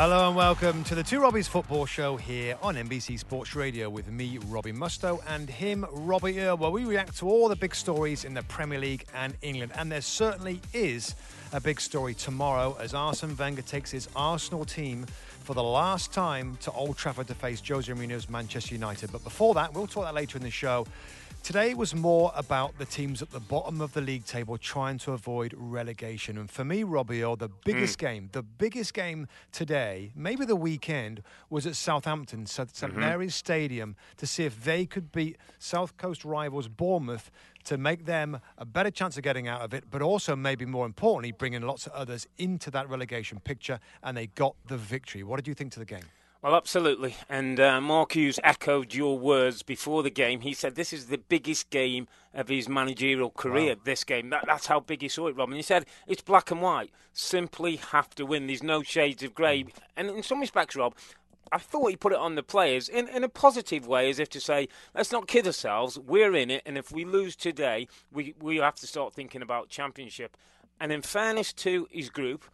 Hello and welcome to the Two Robbies Football Show here on NBC Sports Radio with me, Robbie Mustoe, and him, Robbie Earle, where we react to all the big stories in the Premier League and England. And there certainly is a big story tomorrow as Arsene Wenger takes his Arsenal team for the last time to Old Trafford to face Jose Mourinho's Manchester United. But before that, we'll talk that later in the show. Today was more about the teams at the bottom of the league table trying to avoid relegation. And for me, Robbie, the biggest mm. game, the biggest game today, maybe the weekend, was at Southampton, St. Mm-hmm. Mary's Stadium, to see if they could beat South Coast rivals Bournemouth to make them a better chance of getting out of it, but also, maybe more importantly, bringing lots of others into that relegation picture. And they got the victory. What did you think to the game? Well, absolutely. And uh, Mark Hughes echoed your words before the game. He said this is the biggest game of his managerial career, wow. this game. That, that's how big he saw it, Rob. And he said it's black and white. Simply have to win. There's no shades of grey. Mm. And in some respects, Rob, I thought he put it on the players in, in a positive way, as if to say, let's not kid ourselves. We're in it, and if we lose today, we, we have to start thinking about championship. And in fairness to his group,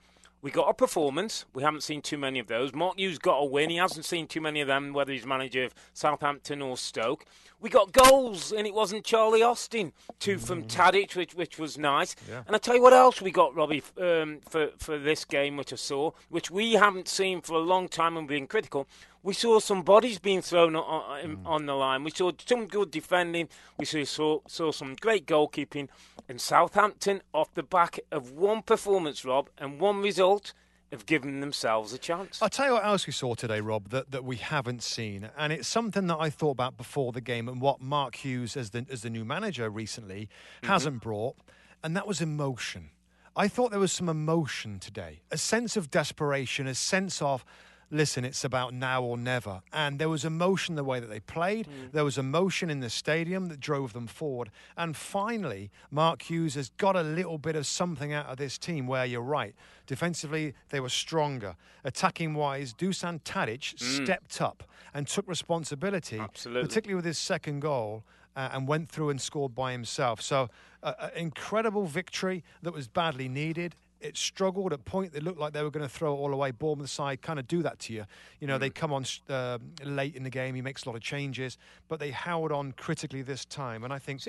we got a performance. We haven't seen too many of those. Mark Hughes got a win. He hasn't seen too many of them, whether he's manager of Southampton or Stoke. We got goals, and it wasn't Charlie Austin. Two from mm. Tadic, which which was nice. Yeah. And I tell you what else we got, Robbie, um, for for this game, which I saw, which we haven't seen for a long time and been critical. We saw some bodies being thrown on, mm. on the line. We saw some good defending. We saw saw some great goalkeeping. And Southampton, off the back of one performance, Rob, and one result, have given themselves a chance. I'll tell you what else we saw today, Rob, that, that we haven't seen. And it's something that I thought about before the game and what Mark Hughes, as the, as the new manager recently, mm-hmm. hasn't brought. And that was emotion. I thought there was some emotion today, a sense of desperation, a sense of listen, it's about now or never. And there was emotion the way that they played. Mm. There was emotion in the stadium that drove them forward. And finally, Mark Hughes has got a little bit of something out of this team where you're right. Defensively, they were stronger. Attacking wise, Dusan Tadic mm. stepped up and took responsibility, Absolutely. particularly with his second goal. Uh, and went through and scored by himself. So, uh, an incredible victory that was badly needed it struggled at point. They looked like they were going to throw it all away. Bournemouth side kind of do that to you. You know, mm. they come on uh, late in the game. He makes a lot of changes, but they held on critically this time. And I think.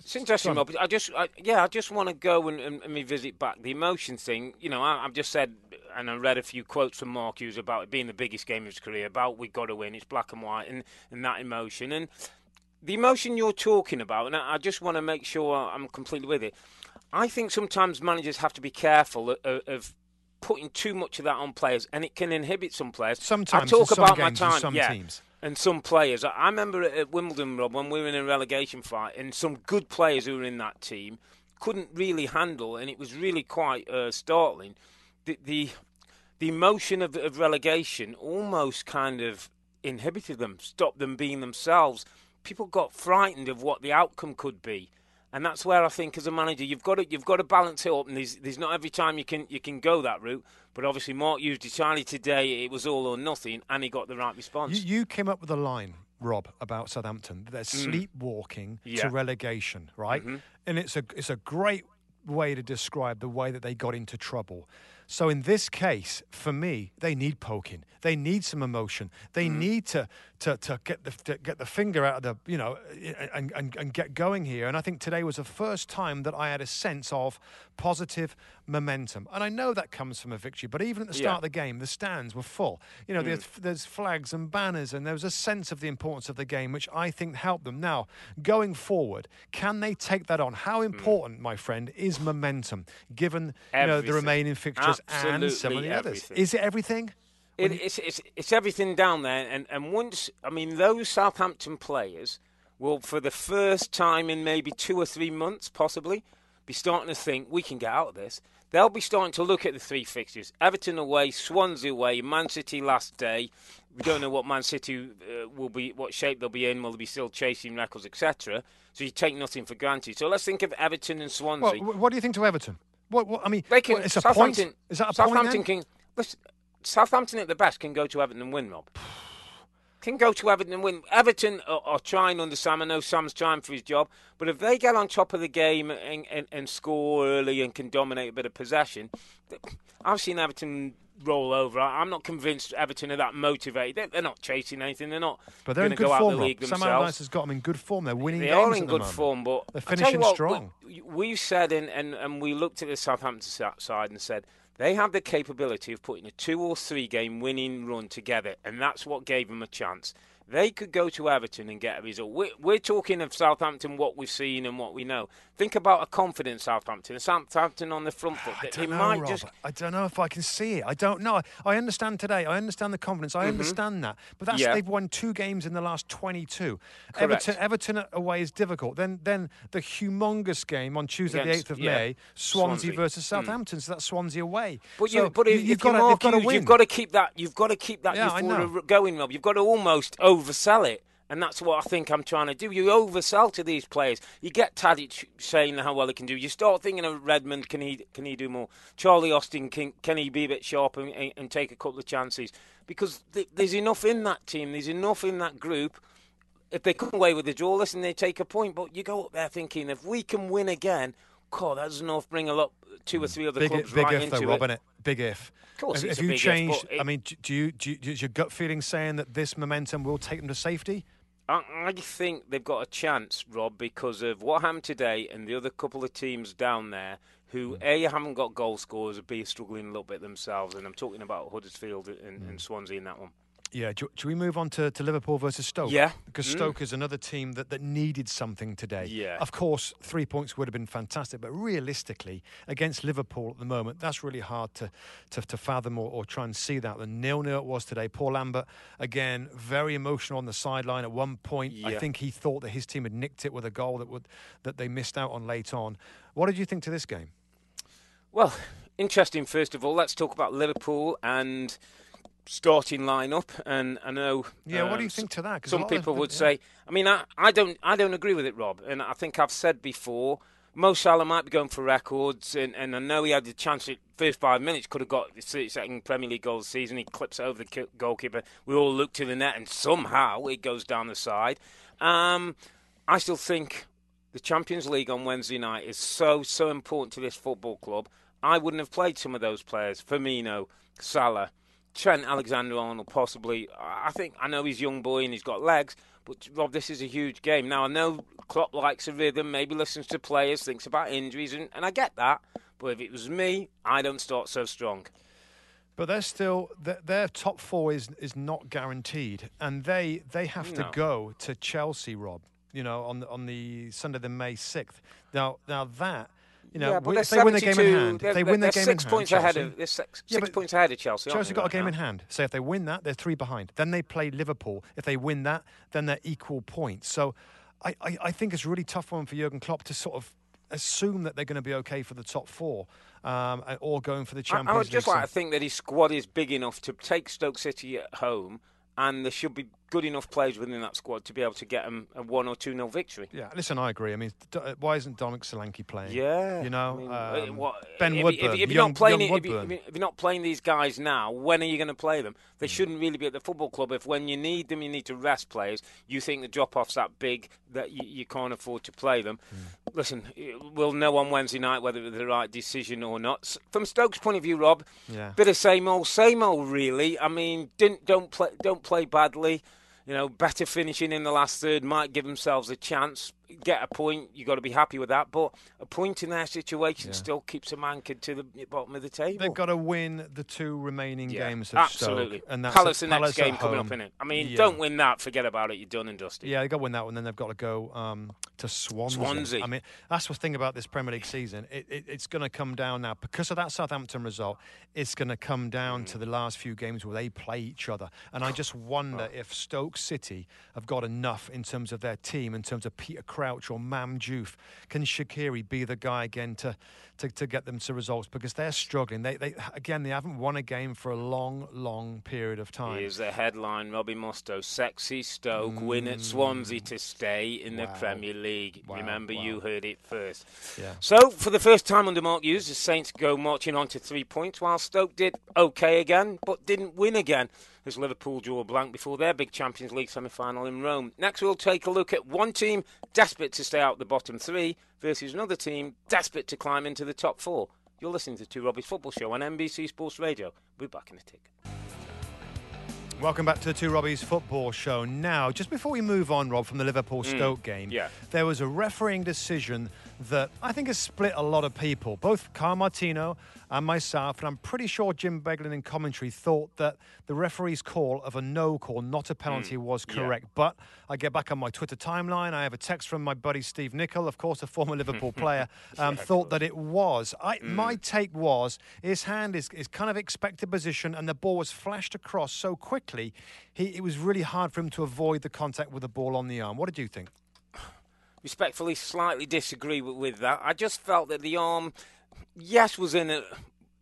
It's interesting, Rob. I just, I, yeah, I just want to go and, and, and, revisit back the emotion thing. You know, I, have just said, and I read a few quotes from Mark Hughes about it being the biggest game of his career, about we got to win. It's black and white, and, and that emotion, and the emotion you're talking about. And I, I just want to make sure I'm completely with it. I think sometimes managers have to be careful of, of putting too much of that on players, and it can inhibit some players. Sometimes, I talk about my time, some yeah, teams. and some players. I remember at Wimbledon, Rob, when we were in a relegation fight, and some good players who were in that team couldn't really handle, and it was really quite uh, startling. The, the the emotion of, of relegation almost kind of inhibited them, stopped them being themselves. People got frightened of what the outcome could be and that's where I think as a manager you've got to you've got to balance it up, and there's, there's not every time you can you can go that route. But obviously, Mark used it Charlie today. It was all or nothing, and he got the right response. You, you came up with a line, Rob, about Southampton. They're mm. sleepwalking yeah. to relegation, right? Mm-hmm. And it's a it's a great way to describe the way that they got into trouble. So in this case, for me, they need poking. They need some emotion. They mm. need to, to, to get the to get the finger out of the you know and, and, and get going here. And I think today was the first time that I had a sense of positive momentum. And I know that comes from a victory, but even at the start yeah. of the game, the stands were full. You know, mm. there's, there's flags and banners, and there was a sense of the importance of the game, which I think helped them. Now, going forward, can they take that on? How mm. important, mm. my friend, is momentum given you know the remaining fixtures? Absolutely and some of the everything. others. Is it everything? It, it's, it's, it's everything down there. And, and once, I mean, those Southampton players will, for the first time in maybe two or three months, possibly, be starting to think we can get out of this. They'll be starting to look at the three fixtures: Everton away, Swansea away, Man City last day. We don't know what Man City uh, will be, what shape they'll be in. Will they be still chasing records, etc.? So you take nothing for granted. So let's think of Everton and Swansea. Well, what do you think to Everton? What, what I mean, they can, what, it's a Southampton, point. Is that a Southampton point? Can, listen, Southampton at the best can go to Everton and win, Rob. can go to Everton and win. Everton are, are, trying under Sam. I know Sam's trying for his job, but if they get on top of the game and, and, and score early and can dominate a bit of possession, I've seen Everton roll over. I, am not convinced Everton are that motivated. They're, they're not chasing anything. They're not. But they're in good go form. Out the league Sam Allardyce has got them in good form. They're winning they games. They are in good form, but they're finishing what, strong. We, we said, and, and, and we looked at the Southampton side and said they have the capability of putting a two or three game winning run together, and that's what gave them a chance. They could go to Everton and get a result. We're, we're talking of Southampton, what we've seen and what we know. Think about a confident Southampton, Southampton on the front foot. I don't know, might Rob. just. I don't know if I can see it. I don't know. I understand today. I understand the confidence. I understand that. But that's Mm-hmm. Yeah. they've won two games in the last 22. Correct. Everton, Everton away is difficult. Then, then the humongous game on Tuesday, Against- the 8th of yeah, May, Swansea, Swansea. versus Mm. Southampton. So that's Swansea away. But so you, but if, you've got to, got to win. you've got to keep that. You've got to keep that Yeah, going, Rob. You've got to almost oversell it, and that's what I think I'm trying to do. You oversell to these players. You get Tadic saying how well he can do. You start thinking of Redmond. Can he? Can he do more? Charlie Austin. Can, can he be a bit sharp and, and, take a couple of chances? Because th- there's enough in that team. There's enough in that group. If they come away with the draw, listen, they take a point. But you go up there thinking, if we can win again, God, that's enough. Bring a lot, two or mm. three other Big, clubs big right if into though, it. Rob, innit? Big if. Of course, if, it's if a you big if, change, it- I mean, do you, do you, is your gut feeling saying that this momentum will take them to safety? I, I think they've got a chance, Rob, because of what happened today and the other couple of teams down there who Hmm. a haven't got goal scorers, b are struggling a little bit themselves. And I'm talking about Huddersfield and, Hmm. and Swansea in that one. Yeah, do, do we move on to, to Liverpool versus Stoke? Yeah. Because Mm. Stoke is another team that, that needed something today. Yeah. Of course, three points would have been fantastic, but realistically, against Liverpool at the moment, that's really hard to, to, to fathom or, or try and see that. The nil nil it was today. Paul Lambert, again, very emotional on the sideline at one point. I think he thought that his team had nicked it with a goal that, would, that they missed out on late on. What did you think to this game? Well, interesting. First of all, let's talk about Liverpool and starting lineup. And I know. Yeah, what do um, you think to that? Some people would yeah. say. I mean, I, I don't. I don't agree with it, Rob. And I think I've said before. Mo Salah might be going for records, and, and I know he had the chance at first five minutes, could have got the se- second Premier League goal of the season. He clips over the goalkeeper. We all look to the net, and somehow it goes down the side. Um, I still think the Champions League on Wednesday night is so so important to this football club. I wouldn't have played some of those players: Firmino, Salah, Trent Alexander-Arnold, possibly. I think I know he's a young boy and he's got legs, but Rob, this is a huge game. Now I know Klopp likes a rhythm, maybe listens to players, thinks about injuries, and, and I get that. But if it was me, I don't start so strong. But they're still their, their top four is is not guaranteed, and they they have to go to Chelsea, Rob. You know, on the, on the Sunday, the May sixth. Now, now that you know, yeah, but if they win the game in hand, if they win their they're game six in points hand, ahead Chelsea, of they're six, Yeah, six points ahead of Chelsea. Chelsea got a game now? in hand. So if they win that, they're three behind. Then they play Liverpool. If they win that, then they're equal points. So I, I, I think it's a really tough one for Jurgen Klopp to sort of assume that they're going to be okay for the top four um, or going for the I, Champions I would just So- like to think that his squad is big enough to take Stoke City at home, and there should be good enough players within that squad to be able to get them a one or two nil victory. Yeah, listen, I agree. I mean, uh, why isn't Dominic Solanke playing? Yeah, you know, I mean, uh, um, what- Ben if, Woodburn, If, if you're young, not playing, it- you, Woodburn. if you're not playing these guys now, when are you going to play them? They Hmm. shouldn't really be at the football club. If when you need them, you need to rest players. You think the drop off's that big that you, you can't afford to play them. Hmm. Listen, we'll know on Wednesday night whether it's the right decision or not. From Stokes' point of view, Rob, Yeah. bit of same old, same old. Really, I mean, didn't don't play don't play badly. You know, better finishing in the last third might give themselves a chance. Get a point, you've got to be happy with that. But a point in their situation still keeps them anchored to the bottom of the table. They've got to win the two remaining yeah, games absolutely. Stoke, and that's Palace the next Palace game coming up in it. I mean, Yeah. don't win that, forget about it. You're done and dusted. Yeah, they've got to win that one. Then they've got to go um, to Swansea. Swansea. I mean, that's the thing about this Premier League season. It, it, it's going to come down now because of that Southampton result. It's going to come down to the last few games where they play each other. And I just wonder if Stoke City have got enough in terms of their team, in terms of Peter Crouch or Mam. Can Shaqiri be the guy again to, to, to get them to results? Because they're struggling. They, they again, they haven't won a game for a long, long period of time. Here's the headline Robbie Mustoe. Sexy Stoke win at Swansea to stay in the Mm. Premier League. Wow, Remember, wow. you heard it first. Yeah. So, for the first time under Mark Hughes, the Saints go marching on to three points, while Stoke did okay again, but didn't win again, as Liverpool drew a blank before their big Champions League semi final in Rome. Next, we'll take a look at one team desperate to stay out the bottom three versus another team desperate to climb into the top four. You're listening to Two Robbies Football Show on NBC Sports Radio. We're back in a tick. Welcome back to the Two Robbies football show. Now, just before we move on, Rob, from the Liverpool Stoke mm, game, yeah. there was a refereeing decision that I think has split a lot of people. Both Carl Martino and myself, and I'm pretty sure Jim Beglin in commentary thought that the referee's call of a no call, not a penalty, mm, was correct. Yeah. But I get back on my Twitter timeline. I have a text from my buddy Steve Nicol, of course, a former Liverpool player, um, yeah, thought that it was. I, mm. My take was his hand is, is kind of expected position, and the ball was flashed across so quickly, he, it was really hard for him to avoid the contact with the ball on the arm. What did you think? Respectfully, slightly disagree with, with that. I just felt that the arm yes, was in an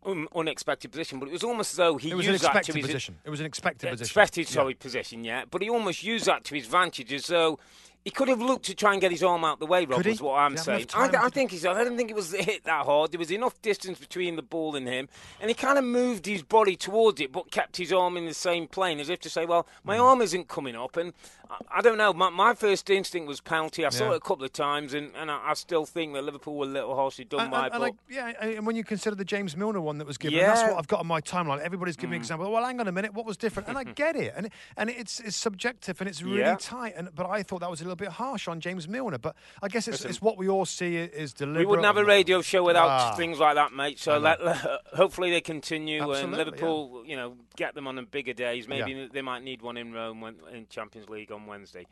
un- unexpected position, but it was almost as though he it was used an that to his position. It was an expected position. Expected, sorry, yeah. position, yeah. But he almost used that to his advantage, as though he could have looked to try and get his arm out the way, Rob, is what I'm saying. I, I, think he's. I don't think it was hit that hard. There was enough distance between the ball and him, and he kind of moved his body towards it, but kept his arm in the same plane, as if to say, "Well, my mm. arm isn't coming up." And I, don't know. My, my, first instinct was penalty. I yeah. saw it a couple of times, and, and I, I, still think that Liverpool were a little harshly done and, by. And, and yeah, and when you consider the James Milner one that was given, yeah. that's what I've got on my timeline. Everybody's giving mm. example. Well, hang on a minute, what was different? And I get it, and and it's it's subjective and it's really yeah. tight. And but I thought that was a little bit harsh on James. Milner. But I guess it's, it's what we all see is deliberate. We wouldn't have a radio show without ah. things like that, mate. So let, let, hopefully they continue Absolutely, and Liverpool, you know, get them on the bigger days. Maybe they might need one in Rome when, in Champions League on Wednesday.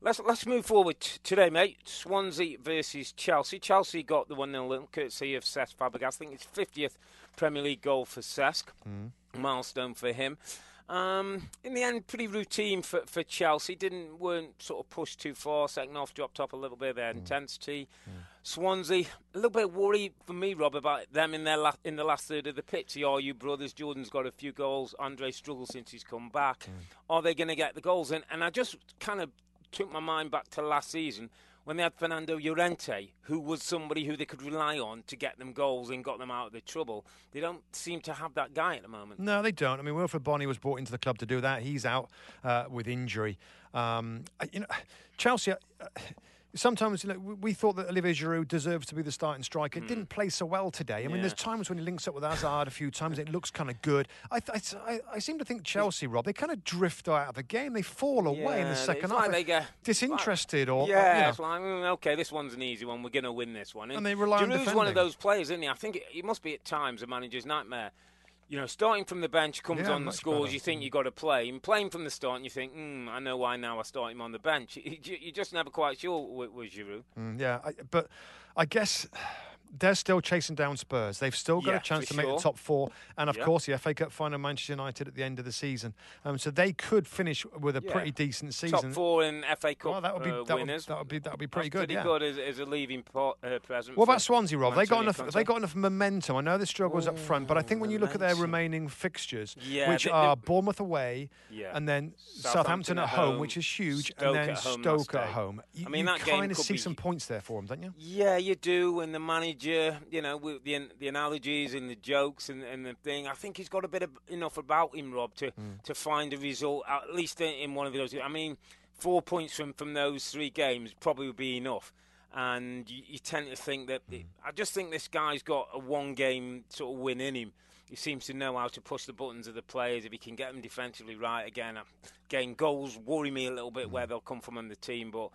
Let's let's move forward today, mate. Swansea versus Chelsea. Chelsea got the one 0 courtesy of Cesc Fabregas. I think it's 50th Premier League goal for Cesc. Mm. Milestone for him. Um, in the end, pretty routine for, for Chelsea. Didn't weren't sort of pushed too far. Second half dropped off a little bit of their mm. intensity. Mm. Swansea, a little bit worried for me, Rob, about them in their la- in the last third of the pitch. The Ayew brothers, Jordan's got a few goals. Andre struggled since he's come back. Mm. Are they going to get the goals? And and I just kind of took my mind back to last season when they had Fernando Llorente, who was somebody who they could rely on to get them goals and got them out of the trouble. They don't seem to have that guy at the moment. No, they don't. I mean, Wilfried Bony was brought into the club to do that. He's out uh, with injury. Um, you know, Chelsea. Uh, sometimes you know, we thought that Olivier Giroud deserves to be the starting striker. Mm. Didn't play so well today. I yeah. mean, there's times when he links up with Hazard a few times. It looks kind of good. I, I, I, seem to think Chelsea, Rob, they kind of drift out of the game. They fall away yeah, in the second half. Like they get disinterested like, or yeah. You know. It's like mm, okay, this one's an easy one. We're going to win this one. And, and they rely Giroud's on one of those players, isn't he? I think it, it must be at times a manager's nightmare you know, starting from the bench comes yeah, on the scores. You think you got to play, and playing from the start, and you think, mm, I know why now I start him on the bench. You're just never quite sure with, with Giroud. Mm, yeah, I, but I guess they're still chasing down Spurs. They've still got yeah, a chance to sure. make the top four, and of course, the FA Cup final Manchester United at the end of the season. Um, so they could finish with a yeah. pretty decent season. Top four in FA Cup well, that would be, uh, that winners. Would, that would be that would be pretty That's good. Pretty yeah. good as, as, a leaving uh, present. What about Swansea, Rob? They got enough. Conte. They got enough momentum. I know the struggles Ooh, up front, but I think when you look at their remaining fixtures, yeah, which they, are Bournemouth away, and then Southampton, at home, which is huge, Stoke and then Stoke at home. You, I mean, you kind of see some points there for them, don't you? Yeah, you do. And the manager, you know, with the the analogies and the jokes and, and the thing. I think he's got a bit of enough about him, Rob, to, mm. to find a result at least in, in one of those. I mean, four points from from those three games probably would be enough. And you, you tend to think that mm. I just think this guy's got a one game sort of win in him. He seems to know how to push the buttons of the players. If he can get them defensively right again, again goals worry me a little bit mm. where they'll come from in the team, but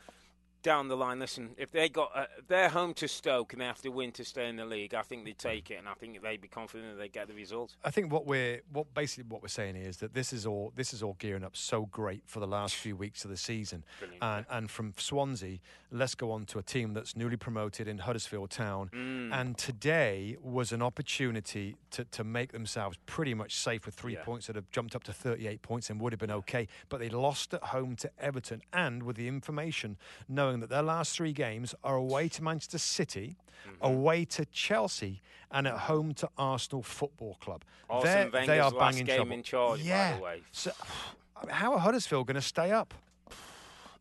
down the line, listen, if they got uh, they're home to Stoke and they have to win to stay in the league, I think they take it, and I think they'd be confident that they get the result. I think what we're what basically what we're saying is that this is all this is all gearing up so great for the last few weeks of the season, Brilliant, and and from Swansea, let's go on to a team that's newly promoted in Huddersfield Town, mm. and today was an opportunity to to make themselves pretty much safe with three yeah. points that have jumped up to 38 points and would have been okay, but they lost at home to Everton, and with the information knowing knowing that their last three games are away to Manchester City, mm-hmm. away to Chelsea, and at home to Arsenal Football Club. Wenger's they are banging game trouble. in charge, yeah. by the way. So, how are Huddersfield going to stay up?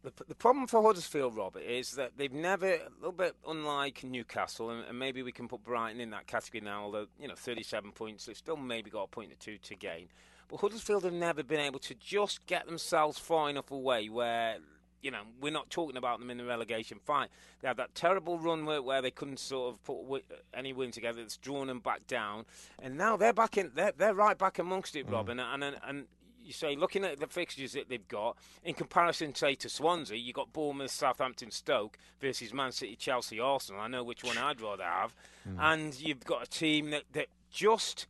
The, the, problem for Huddersfield, Robert, is that they've never, a little bit unlike Newcastle, and, and, maybe we can put Brighton in that category now, although, you know, 37 points, they've still maybe got a point or two to gain. But Huddersfield have never been able to just get themselves far enough away where you know, we're not talking about them in the relegation fight. They had that terrible run where, where they couldn't sort of put any win together. It's drawn them back down, and now they're back in. They're, they're right back amongst it, mm. Rob. And, and and you say looking at the fixtures that they've got in comparison, say to Swansea, you got Bournemouth, Southampton, Stoke versus Man City, Chelsea, Arsenal. I know which one I'd rather have, mm. and you've got a team that that just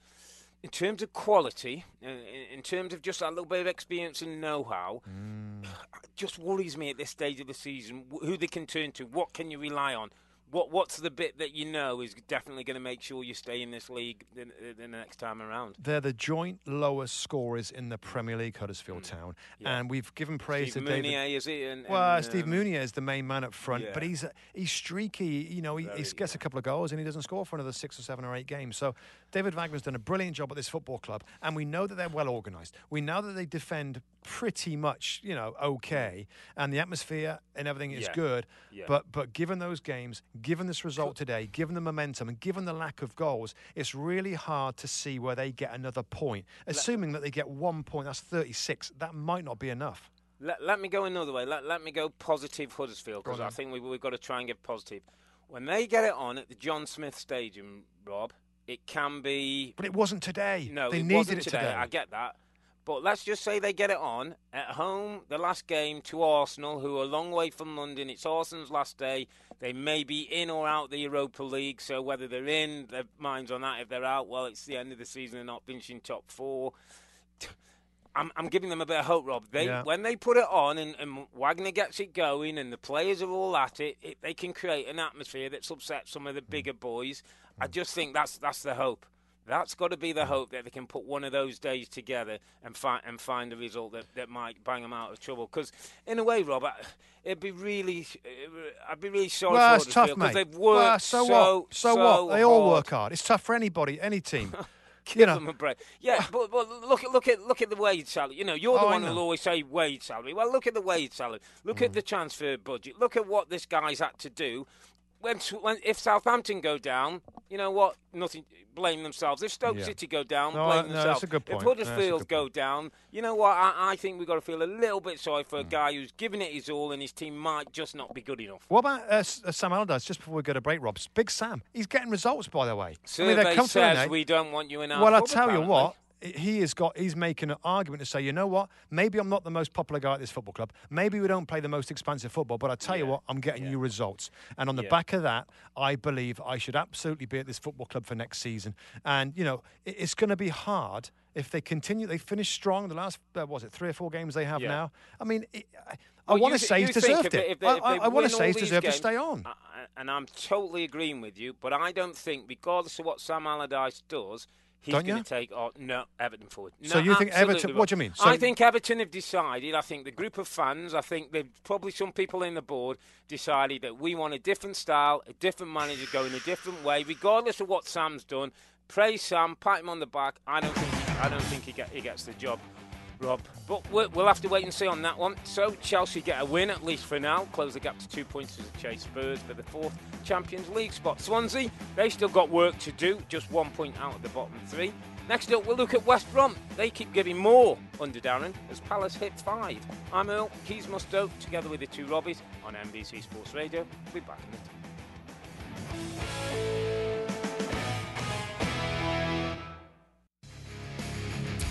in terms of quality, uh, in terms of just a little bit of experience and know-how, mm. just worries me at this stage of the season. Who they can turn to, what can you rely on? What what's the bit that you know is definitely going to make sure you stay in this league the, the, next time around? They're the joint lowest scorers in the Premier League, Huddersfield mm. Town, yeah. and we've given praise Steve to Mounié, David. Is he? And, well, and, Steve um, Mounié is the main man up front, yeah. but he's he's streaky. You know, he, he gets a couple of goals and he doesn't score for another six or seven or eight games. So David Wagner's done a brilliant job at this football club, and we know that they're well organised. We know that they defend pretty much, you know, okay, and the atmosphere and everything is yeah. good. But but given those games, given this result today, given the momentum and given the lack of goals, it's really hard to see where they get another point. Assuming that they get one point, that's 36. That might not be enough. Let, let me go another way. Let, let me go positive Huddersfield because I think we, we've got to try and get positive. When they get it on at the John Smith Stadium, Rob, it can be. But it wasn't today. No, they it needed wasn't it today. today. I get that. But let's just say they get it on at home, the last game to Arsenal, who are a long way from London. It's Arsenal's last day. They may be in or out the Europa League, so whether they're in, their minds on that. If they're out, well, it's the end of the season. They're not finishing top four. I'm, I'm giving them a bit of hope, Rob. They yeah. when they put it on and, and, Wagner gets it going and the players are all at it, it, they can create an atmosphere that's upset some of the bigger boys. I just think that's that's the hope. That's got to be the hope that they can put one of those days together and find and find a result that, that might bang them out of trouble. Because in a way, Rob, it'd be really, I'd be really sorry well, for it's tough, mate. They've worked well, so, so what? So, so what? They all work hard. It's tough for anybody, any team. Give you know. them a break. Yeah, but, but look at look at look at the wage salary. You know, you're the oh, one who'll always say wage salary. Well, look at the wage salary. Look mm. at the transfer budget. Look at what this guy's had to do when, when if Southampton go down, you know what? Nothing. Blame themselves. If Stoke yeah. City go down, no, blame no, themselves. That's a good point. If Huddersfield no, go down, you know what? I, I think we've got to feel a little bit sorry for mm. a guy who's giving it his all, and his team might just not be good enough. What about uh, uh, Sam Allardyce? Just before we go to break, Robs, Big Sam. He's getting results, by the way. Survey I mean, says we don't want you in our. Well, I tell apparently. you what he has got he's making an argument to say, you know what, maybe I'm not the most popular guy at this football club. Maybe we don't play the most expansive football, but I tell yeah. you what, I'm getting yeah. you results. And on the yeah. back of that, I believe I should absolutely be at this football club for next season. And you know, it's going to be hard if they continue. They finish strong. The last uh, was it three or four games they have now. I mean. It, I, well, want to say he's deserved it. If they, if I, I want to say he's deserved games, to stay on. and I'm totally agreeing with you, but I don't think, regardless of what Sam Allardyce does, He's not going to take oh, no Everton forward. No, so you think Everton? What do you mean? So I think Everton have decided. I think the group of fans. I think they've probably some people in the board decided that we want a different style, a different manager going a different way, regardless of what Sam's done. Praise Sam, pat him on the back. I don't think I don't think he, get, he gets the job. Rob. But we'll have to wait and see on that one. So Chelsea get a win at least for now, close the gap to two points as they chase Spurs for the fourth Champions League spot. Swansea, they still got work to do, just one point out of the bottom three. Next up, we'll look at West Brom. They keep giving more under Darren as Palace hit five. I'm Earle, Keys Mustoe, together with the two Robbies on NBC Sports Radio. We'll be back in a minute.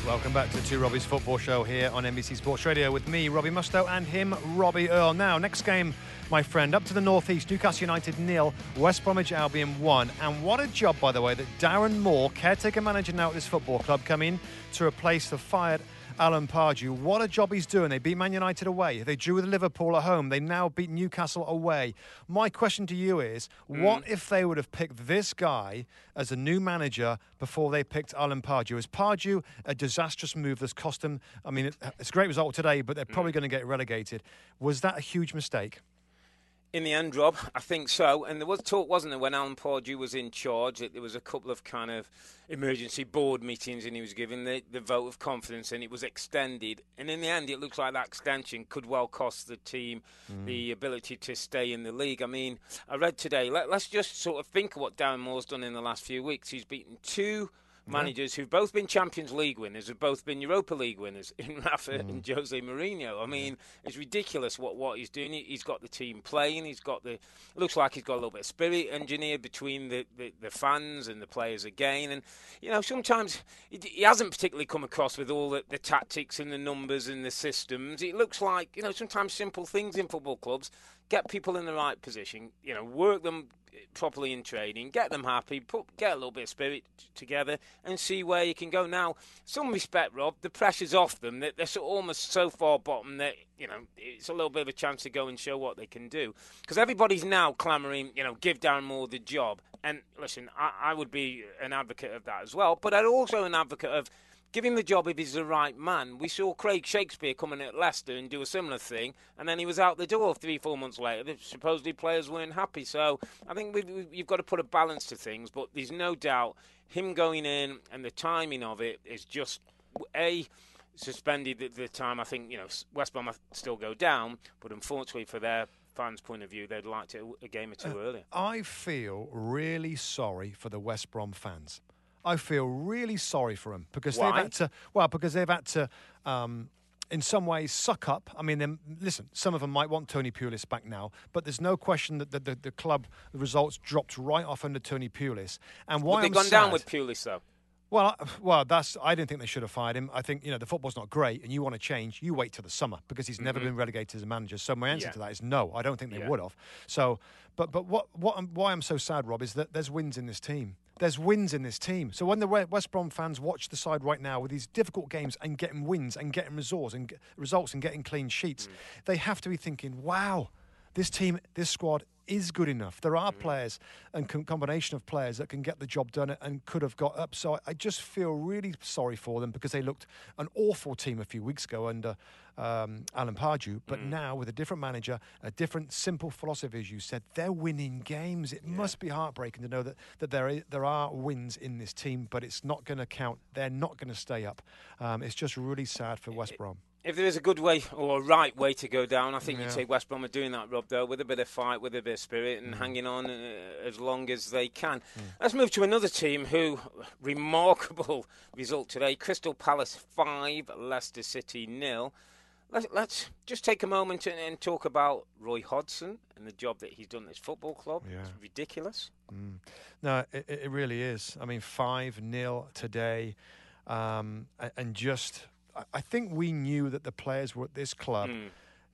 Welcome back to Two Robbies Football Show here on NBC Sports Radio with me, Robbie Mustoe, and him, Robbie Earle. Now, next game, my friend, up to the northeast, Newcastle United nil, West Bromwich Albion one. And what a job, by the way, that Darren Moore, caretaker manager now at this football club, come in to replace the fired Alan Pardew. What a job he's doing. They beat Man United away. They drew with Liverpool at home. They now beat Newcastle away. My question to you is mm. what if they would have picked this guy as a new manager before they picked Alan Pardew? Is Pardew a disastrous move that's cost them? I mean, it's a great result today, but they're probably mm. going to get relegated. Was that a huge mistake? In the end, Rob, I think so. And there was talk, wasn't there, when Alan Pardew was in charge, that there was a couple of kind of emergency board meetings and he was given the, the vote of confidence and it was extended. And in the end, it looks like that extension could well cost the team mm. the ability to stay in the league. I mean, I read today, let, us just sort of think of what Darren Moore's done in the last few weeks. He's beaten two managers who've both been Champions League winners, have both been Europa League winners in Rafa mm. and Jose Mourinho. I mean, it's ridiculous what, what he's doing. He's got the team playing. He's got the looks like he's got a little bit of spirit engineered between the, the, the fans and the players again. And you know, sometimes he, he hasn't particularly come across with all the, the tactics and the numbers and the systems. It looks like you know sometimes simple things in football clubs get people in the right position. You know, work them properly in training, get them happy, put get a little bit of spirit together, and see where you can go. Now, some respect, Rob, the pressure's off them. They're, they're so, almost so far bottom that you know it's a little bit of a chance to go and show what they can do. Because everybody's now clamouring, you know, give Darren Moore the job. And listen, I, I would be an advocate of that as well, but I'm also an advocate of give him the job if he's the right man. We saw Craig Shakespeare coming at Leicester and do a similar thing, and then he was out the door three, four months later. Supposedly players weren't happy. So I think we've, you've got to put a balance to things, but there's no doubt him going in and the timing of it is just a suspended the, the time. I think you know West Brom still go down, but unfortunately for their fans' point of view, they'd liked it a game or two uh, earlier. I feel really sorry for the West Brom fans. I feel really sorry for them because Why? they've had to. Well, because they've had to. Um, in some ways, suck up. I mean, listen, some of them might want Tony Pulis back now, but there's no question that the, the, the club the results dropped right off under Tony Pulis. And why Would they I'm gone sad, down with Pulis though? Well, well, that's. I didn't think they should have fired him. I think you know the football's not great, and you want to change. You wait till the summer because he's mm-hmm. never been relegated as a manager. So my answer yeah. to that is no. I don't think they yeah. would have. So, but but what what I'm, why I'm so sad, Rob, is that there's wins in this team there's wins in this team. So when the West Brom fans watch the side right now with these difficult games and getting wins and getting results and results and getting clean sheets, mm. they have to be thinking, "Wow, this team, this squad is good enough. There are mm. players and com- combination of players that can get the job done and could have got up. So I just feel really sorry for them because they looked an awful team a few weeks ago under um, Alan Pardew. But mm. now with a different manager, a different simple philosophy, as you said, they're winning games. It yeah. must be heartbreaking to know that, that there, is, there are wins in this team, but it's not going to count. They're not going to stay up. Um, it's just really sad for West Brom if there is a good way or a right way to go down, I think yeah. you'd say West Brom are doing that, Rob, though, with a bit of fight, with a bit of spirit, and mm. hanging on uh, as long as they can. Mm. Let's move to another team who, remarkable result today Crystal Palace 5, Leicester City nil. Let's, let's just take a moment and, and, talk about Roy Hodgson and the job that he's done at this football club. Yeah. It's ridiculous. Mm. No, it, it, really is. I mean, 5 nil today, um, and just I think we knew that the players were at this club. Mm.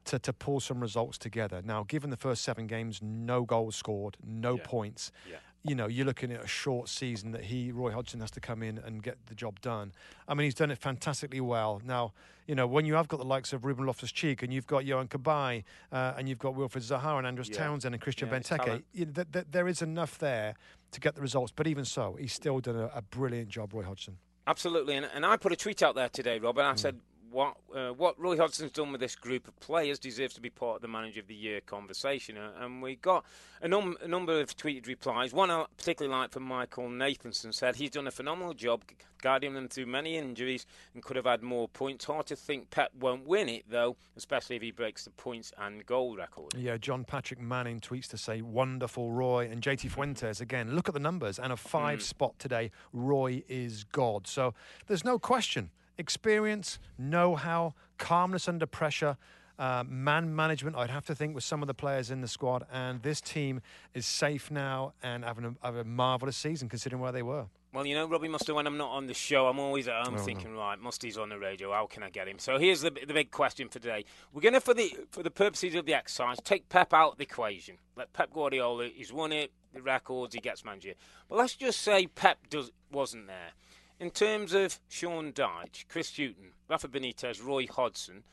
To, to pull some results together. Now, given the first seven games, no goals scored, no yeah. points. Yeah. You know, you're looking at a short season that he, Roy Hodgson, has to come in and get the job done. I mean, he's done it fantastically well. Now, you know, when you have got the likes of Ruben Loftus Cheek and you've got Yohan Cabaye uh, and you've got Wilfried Zaha and Andros yeah. Townsend and Christian yeah, Benteke, you know, th- th- there is enough there to get the results. But even so, he's still done a, a brilliant job, Roy Hodgson. Absolutely, and, and I put a tweet out there today, Rob, and I mm. said what uh, what Roy Hodgson's done with this group of players deserves to be part of the Manager of the Year conversation. Uh, and we got a, num- a, number of tweeted replies. One I particularly like from Michael Nathanson said he's done a phenomenal job guiding them through many injuries and could have had more points. Hard to think Pep won't win it though, especially if he breaks the points and goal record. Yeah, John Patrick Manning tweets to say wonderful Roy and JT Fuentes again. Look at the numbers and a five mm. spot today. Roy is God. So there's no question experience, know how, calmness under pressure. Uh, man management, I'd have to think, with some of the players in the squad. And this team is safe now and having a, having a marvellous season considering where they were. Well, you know, Robbie Mustoe, when I'm not on the show, I'm always at home oh, thinking, no. right, Musty's on the radio. How can I get him? So here's the, the big question for today. We're going to, for the for the purposes of the exercise, take Pep out of the equation. Let Pep Guardiola, he's won it, the records, he gets manager. But let's just say Pep does wasn't there. In terms of Sean Dyche, Chris Hughton, Rafa Benitez, Roy Hodgson,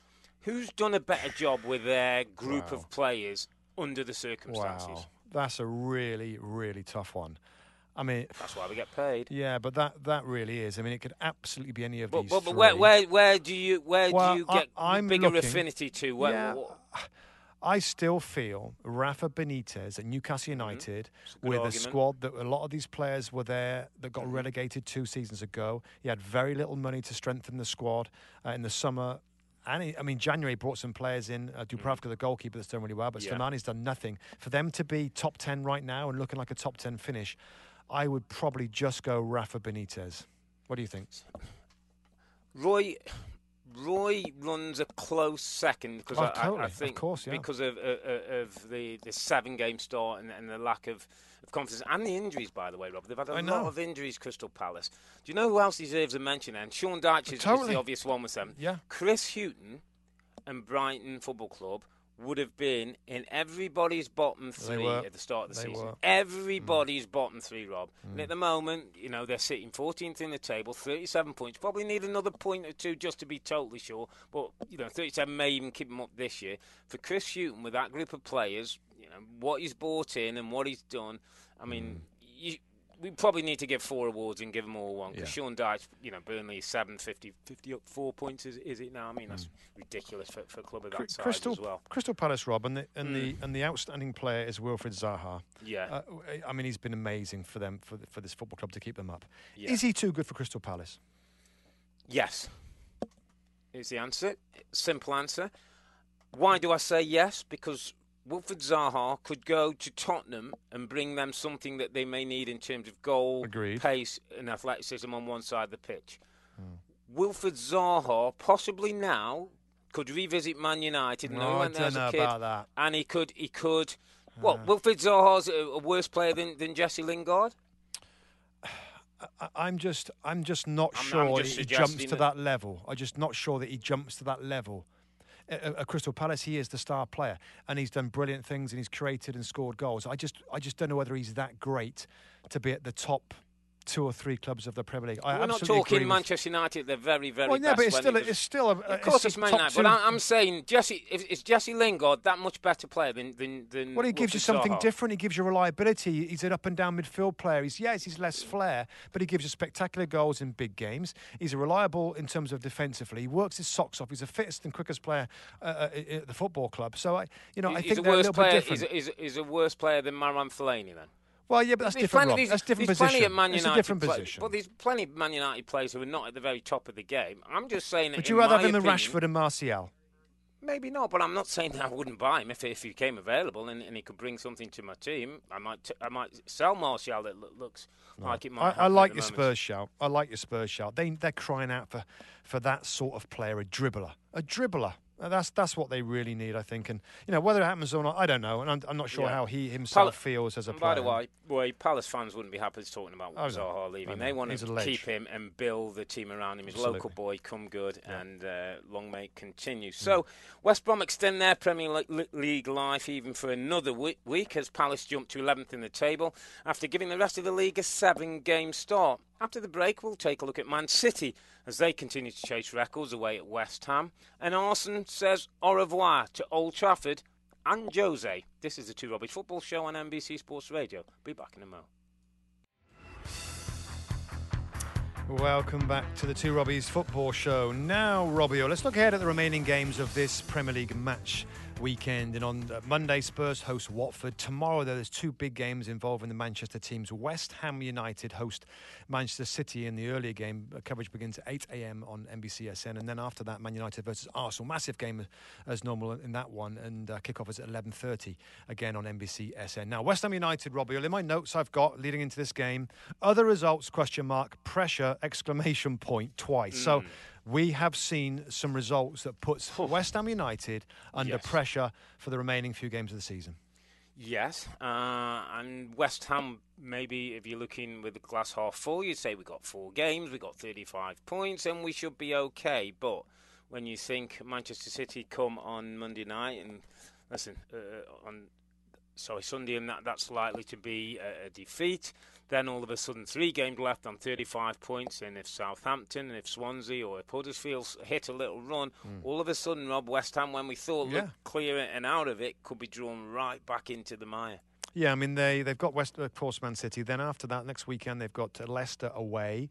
who's done a better job with their group wow. of players under the circumstances? Wow. That's a really, really tough one. I mean, that's why we get paid. Yeah, but that that really is. I mean, it could absolutely be any of but, these. But, but where, where where do you where well, do you get I, bigger looking, affinity to? Where, yeah, I still feel Rafa Benitez at Newcastle mm-hmm. United mm-hmm. with argument. a squad that a lot of these players were there that got mm-hmm. relegated two seasons ago. He had very little money to strengthen the squad uh, in the summer. And he, I mean, January brought some players in. Uh, Dubravka, mm-hmm. the goalkeeper, that's done really well, but yeah. Slimani's done nothing. For them to be top 10 right now and looking like a top 10 finish, I would probably just go Rafa Benitez. What do you think? Roy, Roy runs a close second because Oh, I, totally. I Of think course, yeah. because of, uh, of the, the seven game start and, and the lack of, of confidence and the injuries. By the way, Rob, they've had a I lot know. of injuries. Crystal Palace. Do you know who else deserves a mention? And Sean Dyche is, is the obvious one with them. Yeah. Chris Hughton and Brighton Football Club would have been in everybody's bottom three at the start of the They season. were. Mm. Everybody's bottom three, Rob. And at the moment, you know, they're sitting 14th in the table, 37 points. Probably need another point or two just to be totally sure. But, you know, 37 may even keep them up this year. For Chris Hughton, with that group of players, you know, what he's bought in and what he's done, I mean, you, we probably need to give four awards and give them all one. Because Yeah. Sean Dyche, you know, Burnley is 750, 50 up four points, is, is it now? I mean, that's ridiculous for, for a club of that size Crystal, as well. Crystal Palace, Rob, and the and the and the outstanding player is Wilfried Zaha. Yeah. Uh, I mean, he's been amazing for them for for this football club to keep them up. Yeah. Is he too good for Crystal Palace? Yes. Is the answer. Simple answer. Why do I say yes? Because Wilfried Zaha could go to Tottenham and bring them something that they may need in terms of goal, Agreed. pace, and athleticism on one side of the pitch. Hmm. Wilfried Zaha possibly now could revisit Man United. No, No, I don't know kid, about that. and he could he could. Uh. What Wilfried Zaha's a, a worse player than, than Jesse Lingard? I, I'm just I'm just not I'm- I'm sure just he jumps to that- that level. I'm just not sure that he jumps to that level. At, Crystal Palace, he is the star player, and he's done brilliant things, and he's created and scored goals. I just I just don't know whether he's that great to be at the top two or three clubs of the Premier League. I We're not talking Manchester United. They're very, very Well, yeah, best but it's still was- it's still a, Of course, it's Man top United, but I- I'm saying Jesse is, Jesse Lingard that much better player than than, than Well, he gives you something different. He gives you reliability. He's an up and down midfield player. He's yes, he's less flair, but he gives you spectacular goals in big games. He's a reliable in terms of defensively. He works his socks off. He's the fittest and quickest player uh, uh, at the football club. So I, you know, I He's think a they're a worse little player. bit different. He's a, he's, a, he's a worse player than Marouane Fellaini then. Well, yeah, but that's There's different. plenty-. That's different there's position. Plenty of Man it's a different play- position. But there's plenty of Man United players who are not at the very top of the game. I'm just saying. Would you rather have him than Rashford and Martial? Maybe not, but I'm not saying that I wouldn't buy him if if he came available and, and he could bring something to my team. I might t- I might sell Martial. That loo- looks like it might. I, I like your moment. Spurs shout. I like your Spurs shout. They they're crying out for for that sort of player, a dribbler, a dribbler. That's that's what they really need, I think. And you know whether it happens or not, I don't know. And I'm, I'm not sure Yeah. how he himself Pal- feels as a player. by the way, way, Palace fans wouldn't be happy talking about know, Zaha leaving. They want He's to keep him and build the team around him. His Absolutely. local boy, come good, and uh, long may continue. So, West Brom extend their Premier Le- Le- League life even for another we- week as Palace jump to 11th in the table after giving the rest of the league a seven-game start. After the break, we'll take a look at Man City as they continue to chase records away at West Ham. And Arsenal says au revoir to Old Trafford and Jose. This is the Two Robbie Football Show on NBC Sports Radio. Be back in a moment. Welcome back to the Two Robbies Football Show. Now, Robbie, let's look ahead at the remaining games of this Premier League match weekend. And on uh, Monday, Spurs host Watford. Tomorrow, though, there's two big games involving the Manchester teams. West Ham United host Manchester City in the earlier game. Uh, coverage begins at 8 a.m. on NBCSN. And then after that, Man United versus Arsenal. Massive game as normal in that one. And uh, kickoff is at 11.30 again on NBCSN. Now, West Ham United, Robbie, in my notes I've got leading into this game, other results, question mark, pressure, exclamation point, twice. So we have seen some results that puts West Ham United under Yes. pressure for the remaining few games of the season. Yes, uh, and West Ham, maybe if you're looking with the glass half full, you'd say we got four games, we got 35 points, and we should be okay. But when you think Manchester City come on Monday night, and listen, uh, on sorry Sunday, and that that's likely to be a, a defeat. Then all of a sudden, three games left on 35 points, and if Southampton and if Swansea or if Huddersfield hit a little run, hmm. all of a sudden, Rob West Ham, when we thought. Yeah. looked clear and out of it, could be drawn right back into the mire. Yeah, I mean they they've got West of course Man City. Then after that, next weekend they've got Leicester away.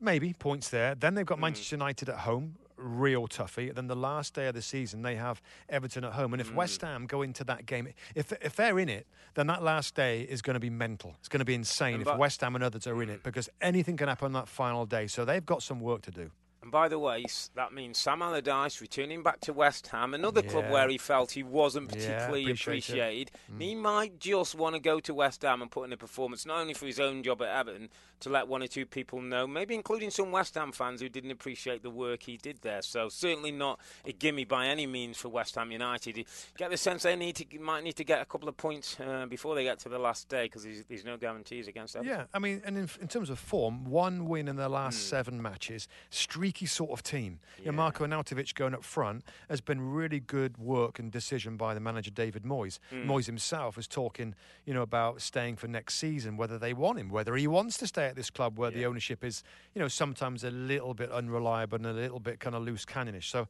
Maybe points there. Then they've got hmm. Manchester United at home, real toughie. Then the last day of the season they have Everton at home. And if hmm. West Ham go into that game, if if they're in it, then that last day is going to be mental. It's going to be insane And if West Ham and others are in it hmm. because anything can happen on that final day. So they've got some work to do. And by the way, that means Sam Allardyce returning back to West Ham, another yeah. club where he felt he wasn't particularly yeah, appreciated. Mm. He might just want to go to West Ham and put in a performance, not only for his own job at Everton, to let one or two people know, maybe including some West Ham fans who didn't appreciate the work he did there. So certainly not a gimme by any means for West Ham United. You get the sense they need to might need to get a couple of points uh, before they get to the last day because there's, there's, no guarantees against Everton. Yeah, I mean, and in, in terms of form, one win in their last mm. seven matches, streaky sort of team. Yeah. You know, Marko Arnautovic going up front has been really good work and decision by the manager David Moyes. Mm. Moyes himself is talking, you know, about staying for next season, whether they want him, whether he wants to stay at this club where yeah. the ownership is, you know, sometimes a little bit unreliable and a little bit kind of loose cannonish. So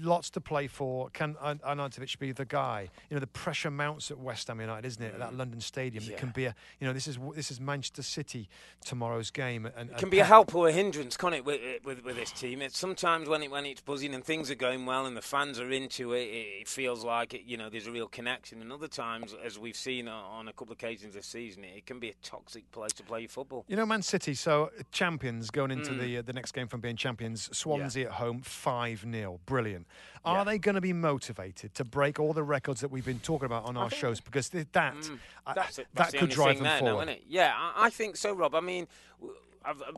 lots to play for. Can Arnautovic be the guy? You know, the pressure mounts at West Ham United, isn't it? At that mm. London Stadium, yeah. it can be a. You know, this is this is Manchester City tomorrow's game. And, it can be a help or a hindrance, can't it? With, with, with this team, it's sometimes when it when it's buzzing and things are going well and the fans are into it, it feels like it, you know there's a real connection. And other times, as we've seen on a couple of occasions this season, it can be a toxic place to play football. You know, Man City, so champions going into mm. the uh, the next game from being champions. Swansea yeah. at home, five 0 brilliant. Are yeah. they going to be motivated to break all the records that we've been talking about on our shows? Because that mm, that's it, that's that could drive them there, forward. No, yeah, I, I, think so, Rob. I mean, I've, I've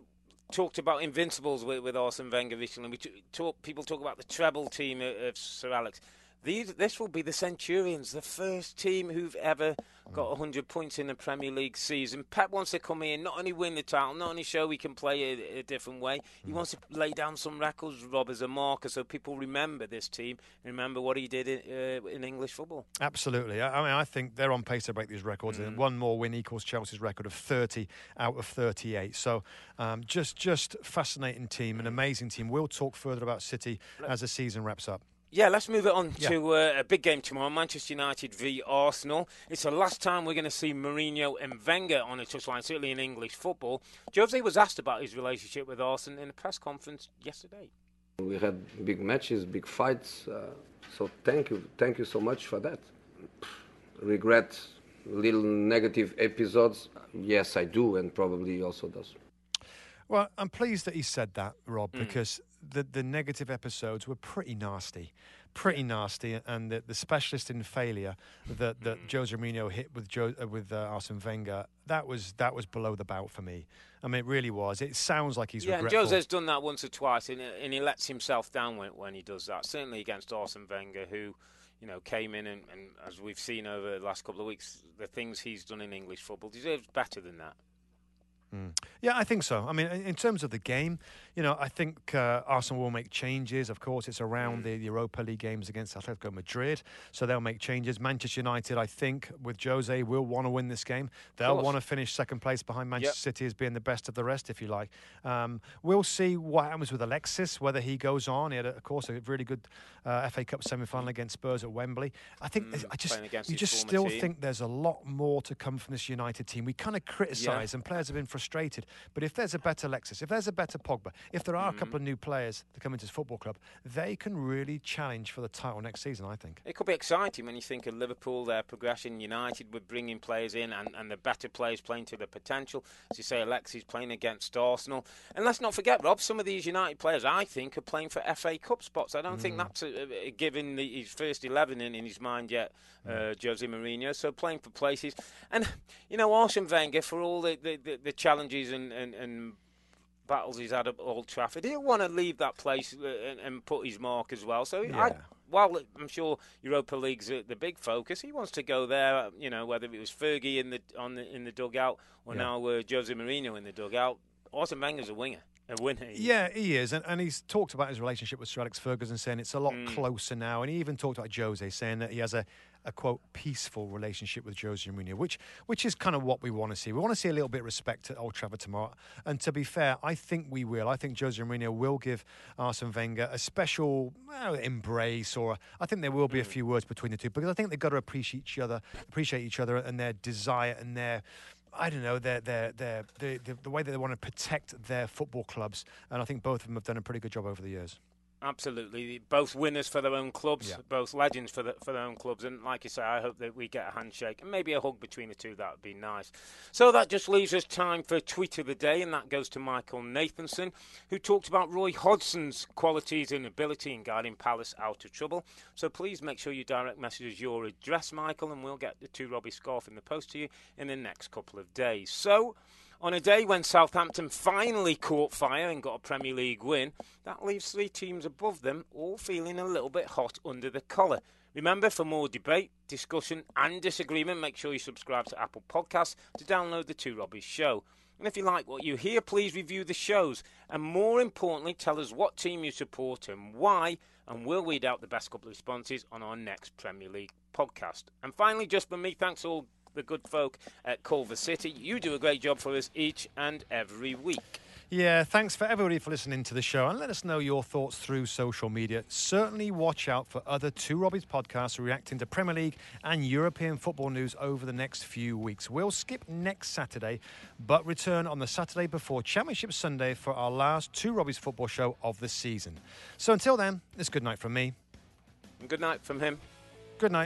talked about invincibles with, with Arsene Wenger recently. We talk, people talk about the treble team of, of Sir Alex. These, this will be the Centurions, the first team who've ever got 100 points in the Premier League season. Pep wants to come in, not only win the title, not only show he can play a, a different way, he mm. wants to lay down some records, Rob, as a marker so people remember this team, remember what he did in, uh, in English football. Absolutely. I, I, mean, I think they're on pace to break these records. Mm. And one more win equals Chelsea's record of 30 out of 38. So um, just, just fascinating team, an amazing team. We'll talk further about City as the season wraps up. Yeah, let's move it on yeah. to uh, a big game tomorrow Manchester United v Arsenal. It's the last time we're going to see Mourinho and Wenger on a touchline, certainly in English football. Jose was asked about his relationship with Arsenal in a press conference yesterday. We had big matches, big fights, uh, so thank you, thank you so much for that. Regret little negative episodes? Yes, I do, and probably also does. Well, I'm pleased that he said that, Rob, mm. because the the negative episodes were pretty nasty, pretty nasty, and the, the specialist in failure that that mm. Jose Mourinho hit with Joe, uh, with uh, Arsene Wenger that was that was below the belt for me. I mean, it really was. It sounds like he's yeah. Regretful. Jose's done that once or twice, and, and he lets himself down when, when he does that. Certainly against Arsene Wenger, who you know, came in and, and, as we've seen over the last couple of weeks, the things he's done in English football deserves better than that. Mm. Yeah, I think so. I mean, in terms of the game, you know, I think uh, Arsenal will make changes. Of course, it's around the Europa League games against Atletico Madrid, so they'll make changes. Manchester United, I think, with Jose, will want to win this game. They'll want to finish second place behind Manchester yep. City as being the best of the rest, if you like. Um, we'll see what happens with Alexis, whether he goes on. He had, of course, a really good uh, FA Cup semi-final against Spurs at Wembley. I think mm, I just you just still team. think there's a lot more to come from this United team. We kind of criticise, yeah. and players have been frustrated. But if there's a better Alexis, if there's a better Pogba, if there are mm. a couple of new players that come into this football club, they can really challenge for the title next season, I think. It could be exciting when you think of Liverpool, their progression, United with bringing players in and, and the better players playing to their potential. As you say, Alexis playing against Arsenal. And let's not forget, Rob, some of these United players, I think, are playing for FA Cup spots. I don't mm. think that's a, a, given the, his first 11 in, in his mind yet, uh. Jose Mourinho. So playing for places. And, you know, Arsene Wenger, for all the, the, the, the challenges and, and, and battles he's had at Old Trafford. He'll want to leave that place uh, and, and put his mark as well. So yeah. I, while I'm sure Europa League's the big focus, he wants to go there. You know, whether it was Fergie in the on the in the dugout or yeah. now uh, Jose Mourinho in the dugout. Arsene Wenger's a winger. A winner. Yeah, he is, and, and he's talked about his relationship with Sir Alex Ferguson, saying it's a lot mm. closer now, and he even talked about Jose, saying that he has a, a quote peaceful relationship with Jose Mourinho, which which is kind of what we want to see. We want to see a little bit of respect at Old Trafford tomorrow. And to be fair, I think we will. I think Jose Mourinho will give Arsene Wenger a special well, embrace, or I think there will be a mm. few words between the two because I think they've got to appreciate each other, appreciate each other, and their desire and their I don't know, their, their, their, the, the way that they want to protect their football clubs. And I think both of them have done a pretty good job over the years. Absolutely, both winners for their own clubs, Yeah. both legends for the, for their own clubs, and like you say, I hope that we get a handshake and maybe a hug between the two. That would be nice. So that just leaves us time for tweet of the day, and that goes to Michael Nathanson, who talked about Roy Hodgson's qualities and ability in guiding Palace out of trouble. So please make sure you direct messages your address, Michael, and we'll get the two Robbie scarf in the post to you in the next couple of days. So. On a day when Southampton finally caught fire and got a Premier League win, that leaves three teams above them all feeling a little bit hot under the collar. Remember, for more debate, discussion, and disagreement, make sure you subscribe to Apple Podcasts to download the Two Robbies show. And if you like what you hear, please review the shows. And more importantly, tell us what team you support and why, and we'll weed out the best couple of responses on our next Premier League podcast. And finally, just for me, thanks all the good folk at Culver City. You do a great job for us each and every week. Yeah, thanks for everybody for listening to the show and let us know your thoughts through social media. Certainly watch out for other Two Robbies podcasts reacting to Premier League and European football news over the next few weeks. We'll skip next Saturday, but return on the Saturday before Championship Sunday for our last Two Robbies football show of the season. So until then, it's good night from me. And good night from him. Good night.